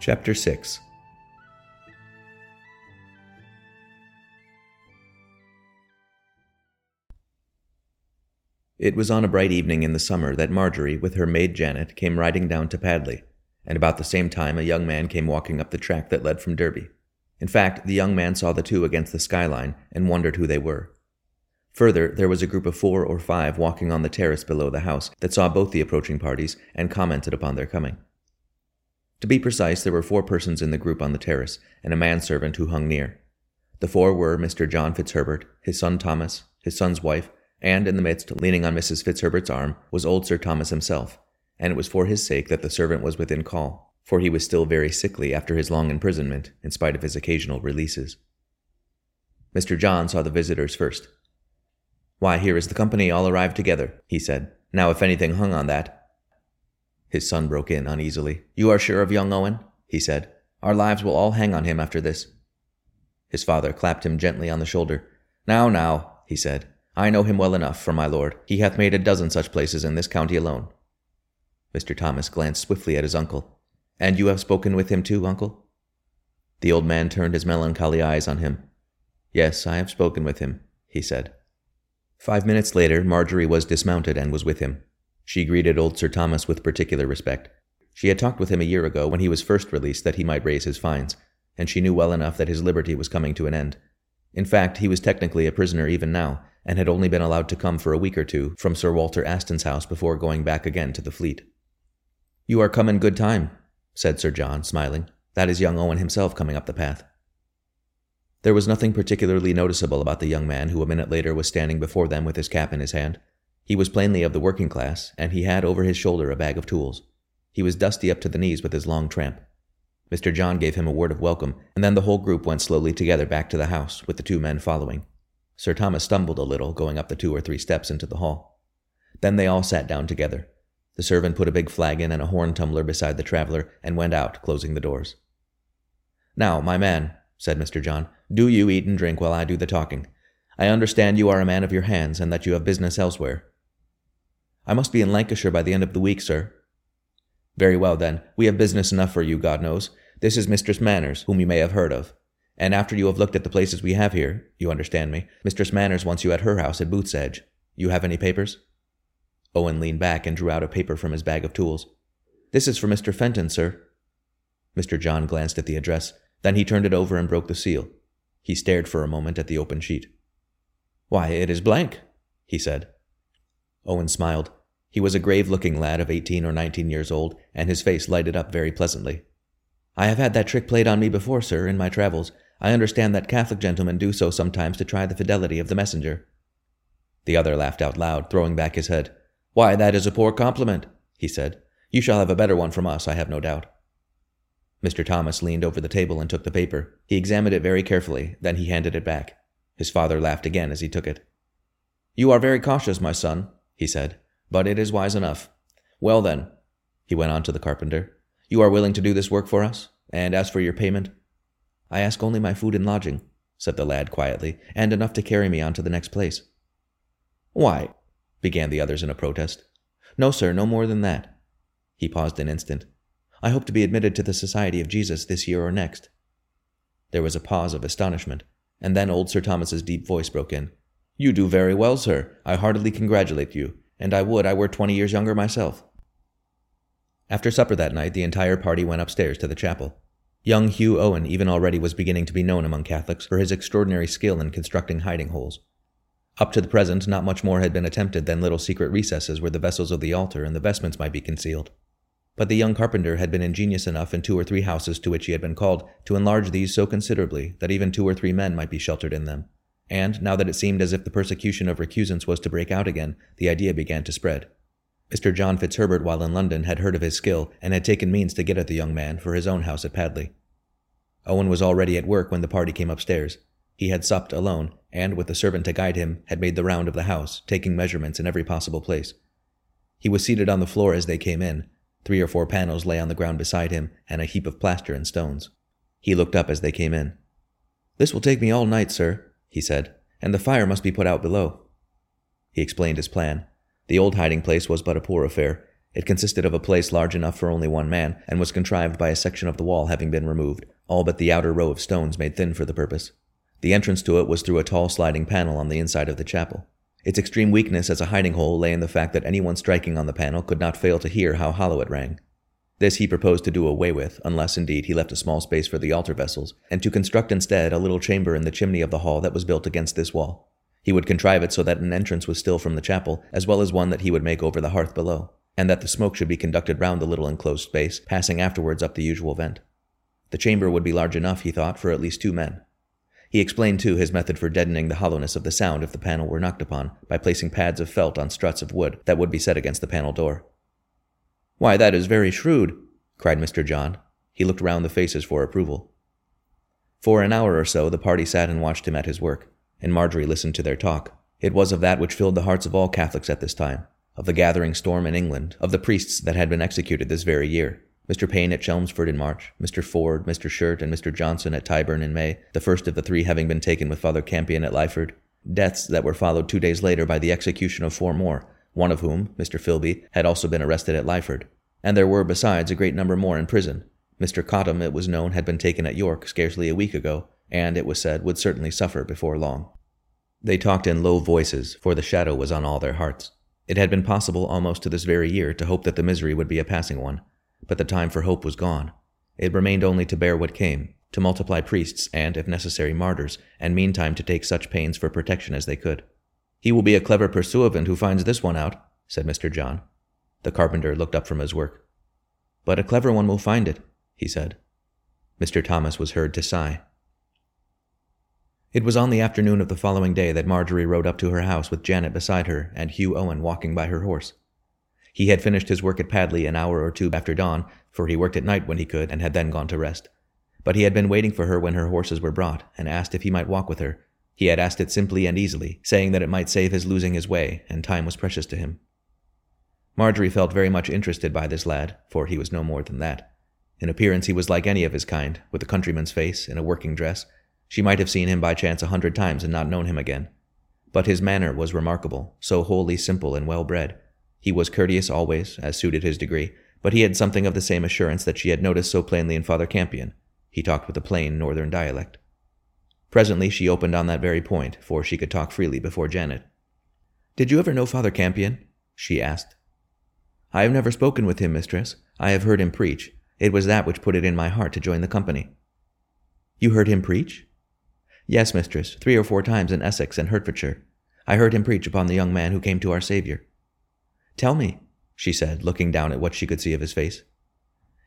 Chapter 6 It was on a bright evening in the summer that Marjorie, with her maid Janet, came riding down to Padley, and about the same time a young man came walking up the track that led from Derby. In fact, the young man saw the two against the skyline and wondered who they were. Further, there was a group of four or five walking on the terrace below the house that saw both the approaching parties and commented upon their coming. To be precise, there were four persons in the group on the terrace, and a manservant who hung near. The four were Mr. John Fitzherbert, his son Thomas, his son's wife, and in the midst, leaning on Mrs. Fitzherbert's arm, was old Sir Thomas himself, and it was for his sake that the servant was within call, for he was still very sickly after his long imprisonment, in spite of his occasional releases. Mr. John saw the visitors first. Why, here is the company all arrived together, he said. Now, if anything hung on that, his son broke in uneasily. You are sure of young Owen? he said. Our lives will all hang on him after this. His father clapped him gently on the shoulder. Now, now, he said. I know him well enough, for my lord. He hath made a dozen such places in this county alone. Mr. Thomas glanced swiftly at his uncle. And you have spoken with him too, uncle? The old man turned his melancholy eyes on him. Yes, I have spoken with him, he said. Five minutes later, Marjorie was dismounted and was with him. She greeted old Sir Thomas with particular respect. She had talked with him a year ago when he was first released that he might raise his fines, and she knew well enough that his liberty was coming to an end. In fact, he was technically a prisoner even now, and had only been allowed to come for a week or two from Sir Walter Aston's house before going back again to the fleet. You are come in good time, said Sir John, smiling. That is young Owen himself coming up the path. There was nothing particularly noticeable about the young man who a minute later was standing before them with his cap in his hand. He was plainly of the working class, and he had over his shoulder a bag of tools. He was dusty up to the knees with his long tramp. Mr. John gave him a word of welcome, and then the whole group went slowly together back to the house, with the two men following. Sir Thomas stumbled a little, going up the two or three steps into the hall. Then they all sat down together. The servant put a big flagon and a horn tumbler beside the traveler and went out, closing the doors. Now, my man, said Mr. John, do you eat and drink while I do the talking. I understand you are a man of your hands and that you have business elsewhere. I must be in Lancashire by the end of the week, sir. Very well, then. We have business enough for you, God knows. This is Mistress Manners, whom you may have heard of. And after you have looked at the places we have here, you understand me, Mistress Manners wants you at her house at Booth's Edge. You have any papers? Owen leaned back and drew out a paper from his bag of tools. This is for Mr. Fenton, sir. Mr. John glanced at the address. Then he turned it over and broke the seal. He stared for a moment at the open sheet. Why, it is blank, he said. Owen smiled. He was a grave looking lad of eighteen or nineteen years old, and his face lighted up very pleasantly. I have had that trick played on me before, sir, in my travels. I understand that Catholic gentlemen do so sometimes to try the fidelity of the messenger. The other laughed out loud, throwing back his head. Why, that is a poor compliment, he said. You shall have a better one from us, I have no doubt. Mr. Thomas leaned over the table and took the paper. He examined it very carefully, then he handed it back. His father laughed again as he took it. You are very cautious, my son, he said, but it is wise enough. Well then, he went on to the carpenter, you are willing to do this work for us? And as for your payment? I ask only my food and lodging, said the lad quietly, and enough to carry me on to the next place. Why? began the others in a protest. No, sir, no more than that. He paused an instant. I hope to be admitted to the Society of Jesus this year or next. There was a pause of astonishment, and then old Sir Thomas's deep voice broke in. You do very well, sir. I heartily congratulate you, and I would I were twenty years younger myself. After supper that night, the entire party went upstairs to the chapel. Young Hugh Owen even already was beginning to be known among Catholics for his extraordinary skill in constructing hiding holes. Up to the present, not much more had been attempted than little secret recesses where the vessels of the altar and the vestments might be concealed. But the young carpenter had been ingenious enough in two or three houses to which he had been called to enlarge these so considerably that even two or three men might be sheltered in them and now that it seemed as if the persecution of recusants was to break out again, the idea began to spread. Mr. John Fitzherbert, while in London, had heard of his skill and had taken means to get at the young man for his own house at Padley. Owen was already at work when the party came upstairs. He had supped alone, and, with the servant to guide him, had made the round of the house, taking measurements in every possible place. He was seated on the floor as they came in. Three or four panels lay on the ground beside him, and a heap of plaster and stones. He looked up as they came in. This will take me all night, sir, he said, and the fire must be put out below. He explained his plan. The old hiding place was but a poor affair, It consisted of a place large enough for only one man, and was contrived by a section of the wall having been removed, all but the outer row of stones made thin for the purpose. The entrance to it was through a tall sliding panel on the inside of the chapel. Its extreme weakness as a hiding hole lay in the fact that anyone striking on the panel could not fail to hear how hollow it rang. This he proposed to do away with, unless indeed he left a small space for the altar vessels, and to construct instead a little chamber in the chimney of the hall that was built against this wall. He would contrive it so that an entrance was still from the chapel, as well as one that he would make over the hearth below, and that the smoke should be conducted round the little enclosed space, passing afterwards up the usual vent. The chamber would be large enough, he thought, for at least two men. He explained, too, his method for deadening the hollowness of the sound if the panel were knocked upon, by placing pads of felt on struts of wood that would be set against the panel door. Why, that is very shrewd, cried Mr. John. He looked round the faces for approval. For an hour or so the party sat and watched him at his work, and Marjorie listened to their talk. It was of that which filled the hearts of all Catholics at this time, of the gathering storm in England, of the priests that had been executed this very year. Mr. Payne at Chelmsford in March, Mr. Ford, Mr. Shert, and Mr. Johnson at Tyburn in May, the first of the three having been taken with Father Campion at Lyford. Deaths that were followed two days later by the execution of four more, one of whom, Mr. Filby, had also been arrested at Lyford and there were besides a great number more in prison. Mr. Cottam, it was known, had been taken at York scarcely a week ago, and, it was said, would certainly suffer before long. They talked in low voices, for the shadow was on all their hearts. It had been possible almost to this very year to hope that the misery would be a passing one, but the time for hope was gone. It remained only to bear what came, to multiply priests and, if necessary, martyrs, and meantime to take such pains for protection as they could. He will be a clever pursuivant who finds this one out, said Mr. John. The carpenter looked up from his work. But a clever one will find it, he said. Mr. Thomas was heard to sigh. It was on the afternoon of the following day that Marjorie rode up to her house with Janet beside her and Hugh Owen walking by her horse. He had finished his work at Padley an hour or two after dawn, for he worked at night when he could and had then gone to rest. But he had been waiting for her when her horses were brought, and asked if he might walk with her. He had asked it simply and easily, saying that it might save his losing his way, and time was precious to him. Marjorie felt very much interested by this lad, for he was no more than that. In appearance he was like any of his kind, with a countryman's face, in a working dress. She might have seen him by chance a hundred times and not known him again. But his manner was remarkable, so wholly simple and well bred. He was courteous always, as suited his degree, but he had something of the same assurance that she had noticed so plainly in Father Campion. He talked with a plain northern dialect. Presently she opened on that very point, for she could talk freely before Janet. Did you ever know Father Campion? she asked. I have never spoken with him, mistress. I have heard him preach. It was that which put it in my heart to join the company. You heard him preach? Yes, mistress, three or four times in Essex and Hertfordshire. I heard him preach upon the young man who came to our Saviour. Tell me, she said, looking down at what she could see of his face.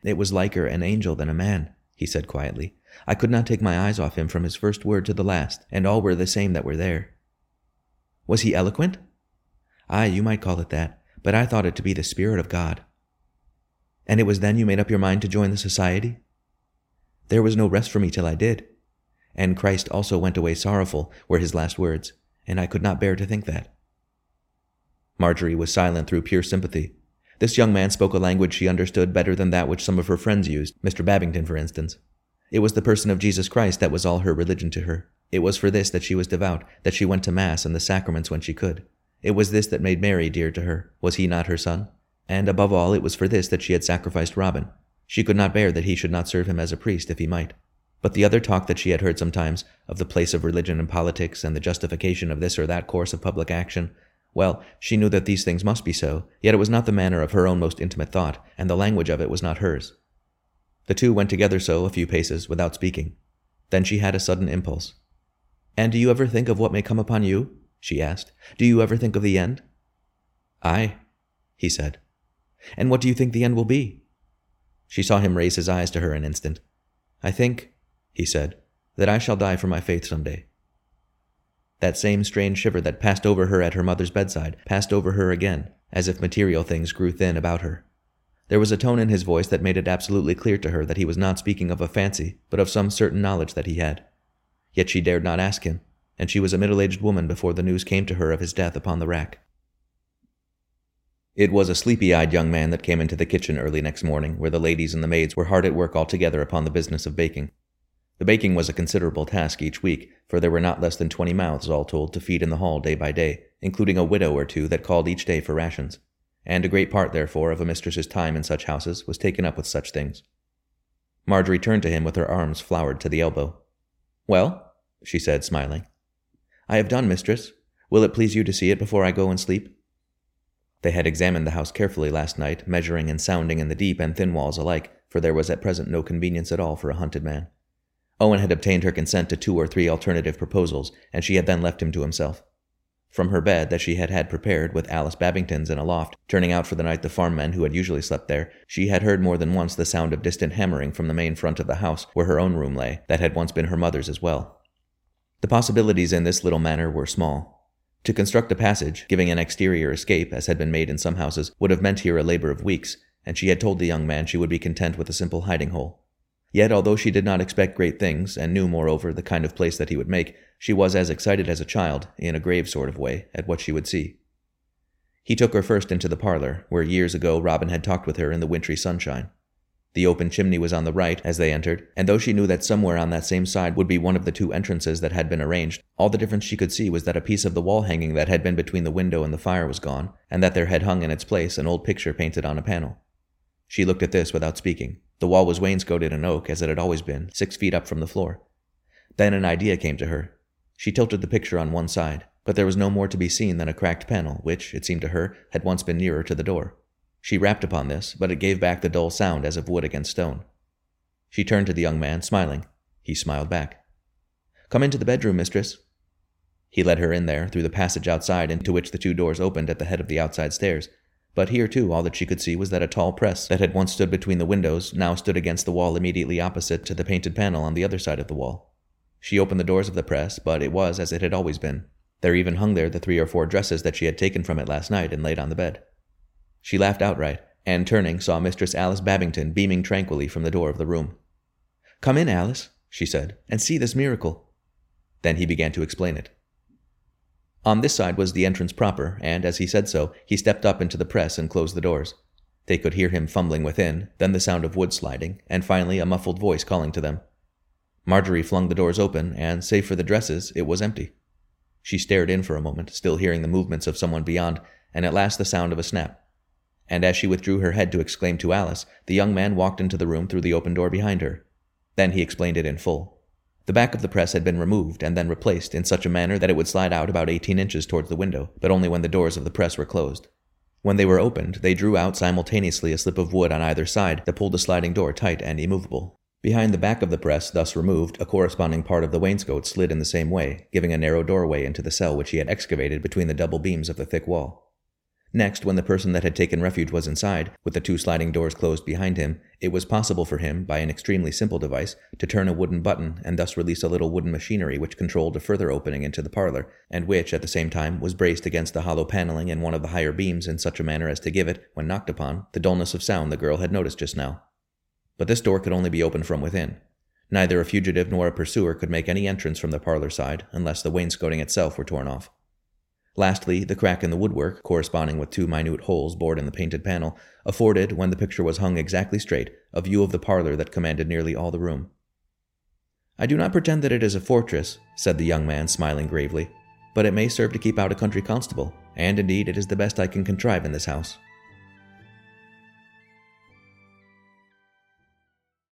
It was liker an angel than a man, he said quietly. I could not take my eyes off him from his first word to the last, and all were the same that were there. Was he eloquent? Ay, you might call it that but I thought it to be the Spirit of God. And it was then you made up your mind to join the society? There was no rest for me till I did. And Christ also went away sorrowful, were his last words, and I could not bear to think that. Marjorie was silent through pure sympathy. This young man spoke a language she understood better than that which some of her friends used, Mr. Babington, for instance. It was the person of Jesus Christ that was all her religion to her. It was for this that she was devout, that she went to Mass and the sacraments when she could. It was this that made Mary dear to her. Was he not her son? And above all, it was for this that she had sacrificed Robin. She could not bear that he should not serve him as a priest if he might. But the other talk that she had heard sometimes, of the place of religion in politics and the justification of this or that course of public action, well, she knew that these things must be so, yet it was not the manner of her own most intimate thought, and the language of it was not hers. The two went together so a few paces, without speaking. Then she had a sudden impulse. And do you ever think of what may come upon you? she asked. Do you ever think of the end? Ay, he said. And what do you think the end will be? She saw him raise his eyes to her an instant. I think, he said, that I shall die for my faith some day. That same strange shiver that passed over her at her mother's bedside passed over her again, as if material things grew thin about her. There was a tone in his voice that made it absolutely clear to her that he was not speaking of a fancy, but of some certain knowledge that he had. Yet she dared not ask him, and she was a middle aged woman before the news came to her of his death upon the rack. It was a sleepy eyed young man that came into the kitchen early next morning, where the ladies and the maids were hard at work all together upon the business of baking. The baking was a considerable task each week, for there were not less than twenty mouths all told to feed in the hall day by day, including a widow or two that called each day for rations. And a great part, therefore, of a mistress's time in such houses was taken up with such things. Marjorie turned to him with her arms flowered to the elbow. Well? she said, smiling. I have done, mistress. Will it please you to see it before I go and sleep? They had examined the house carefully last night, measuring and sounding in the deep and thin walls alike, for there was at present no convenience at all for a hunted man. Owen had obtained her consent to two or three alternative proposals, and she had then left him to himself. From her bed that she had had prepared with Alice Babington's in a loft, turning out for the night the farm men who had usually slept there, she had heard more than once the sound of distant hammering from the main front of the house where her own room lay, that had once been her mother's as well. The possibilities in this little manor were small. To construct a passage, giving an exterior escape, as had been made in some houses, would have meant here a labor of weeks, and she had told the young man she would be content with a simple hiding hole. Yet, although she did not expect great things, and knew, moreover, the kind of place that he would make, she was as excited as a child, in a grave sort of way, at what she would see. He took her first into the parlor, where years ago Robin had talked with her in the wintry sunshine. The open chimney was on the right as they entered, and though she knew that somewhere on that same side would be one of the two entrances that had been arranged, all the difference she could see was that a piece of the wall hanging that had been between the window and the fire was gone, and that there had hung in its place an old picture painted on a panel. She looked at this without speaking. The wall was wainscoted in oak, as it had always been, six feet up from the floor. Then an idea came to her, she tilted the picture on one side, but there was no more to be seen than a cracked panel, which, it seemed to her, had once been nearer to the door. She rapped upon this, but it gave back the dull sound as of wood against stone. She turned to the young man, smiling. He smiled back. Come into the bedroom, mistress. He led her in there, through the passage outside, into which the two doors opened at the head of the outside stairs. But here, too, all that she could see was that a tall press that had once stood between the windows now stood against the wall immediately opposite to the painted panel on the other side of the wall. She opened the doors of the press, but it was as it had always been. There even hung there the three or four dresses that she had taken from it last night and laid on the bed. She laughed outright, and turning, saw Mistress Alice Babington beaming tranquilly from the door of the room. Come in, Alice, she said, and see this miracle. Then he began to explain it. On this side was the entrance proper, and as he said so, he stepped up into the press and closed the doors. They could hear him fumbling within, then the sound of wood sliding, and finally a muffled voice calling to them. Marjorie flung the doors open, and, save for the dresses, it was empty. She stared in for a moment, still hearing the movements of someone beyond, and at last the sound of a snap. And as she withdrew her head to exclaim to Alice, the young man walked into the room through the open door behind her. Then he explained it in full. The back of the press had been removed and then replaced in such a manner that it would slide out about 18 inches towards the window, but only when the doors of the press were closed. When they were opened, they drew out simultaneously a slip of wood on either side that pulled the sliding door tight and immovable. Behind the back of the press, thus removed, a corresponding part of the wainscot slid in the same way, giving a narrow doorway into the cell which he had excavated between the double beams of the thick wall. Next, when the person that had taken refuge was inside, with the two sliding doors closed behind him, it was possible for him, by an extremely simple device, to turn a wooden button and thus release a little wooden machinery which controlled a further opening into the parlor, and which, at the same time, was braced against the hollow paneling in one of the higher beams in such a manner as to give it, when knocked upon, the dullness of sound the girl had noticed just now. But this door could only be opened from within. Neither a fugitive nor a pursuer could make any entrance from the parlor side unless the wainscoting itself were torn off. Lastly, the crack in the woodwork, corresponding with two minute holes bored in the painted panel, afforded, when the picture was hung exactly straight, a view of the parlor that commanded nearly all the room. I do not pretend that it is a fortress, said the young man, smiling gravely, but it may serve to keep out a country constable, and indeed it is the best I can contrive in this house.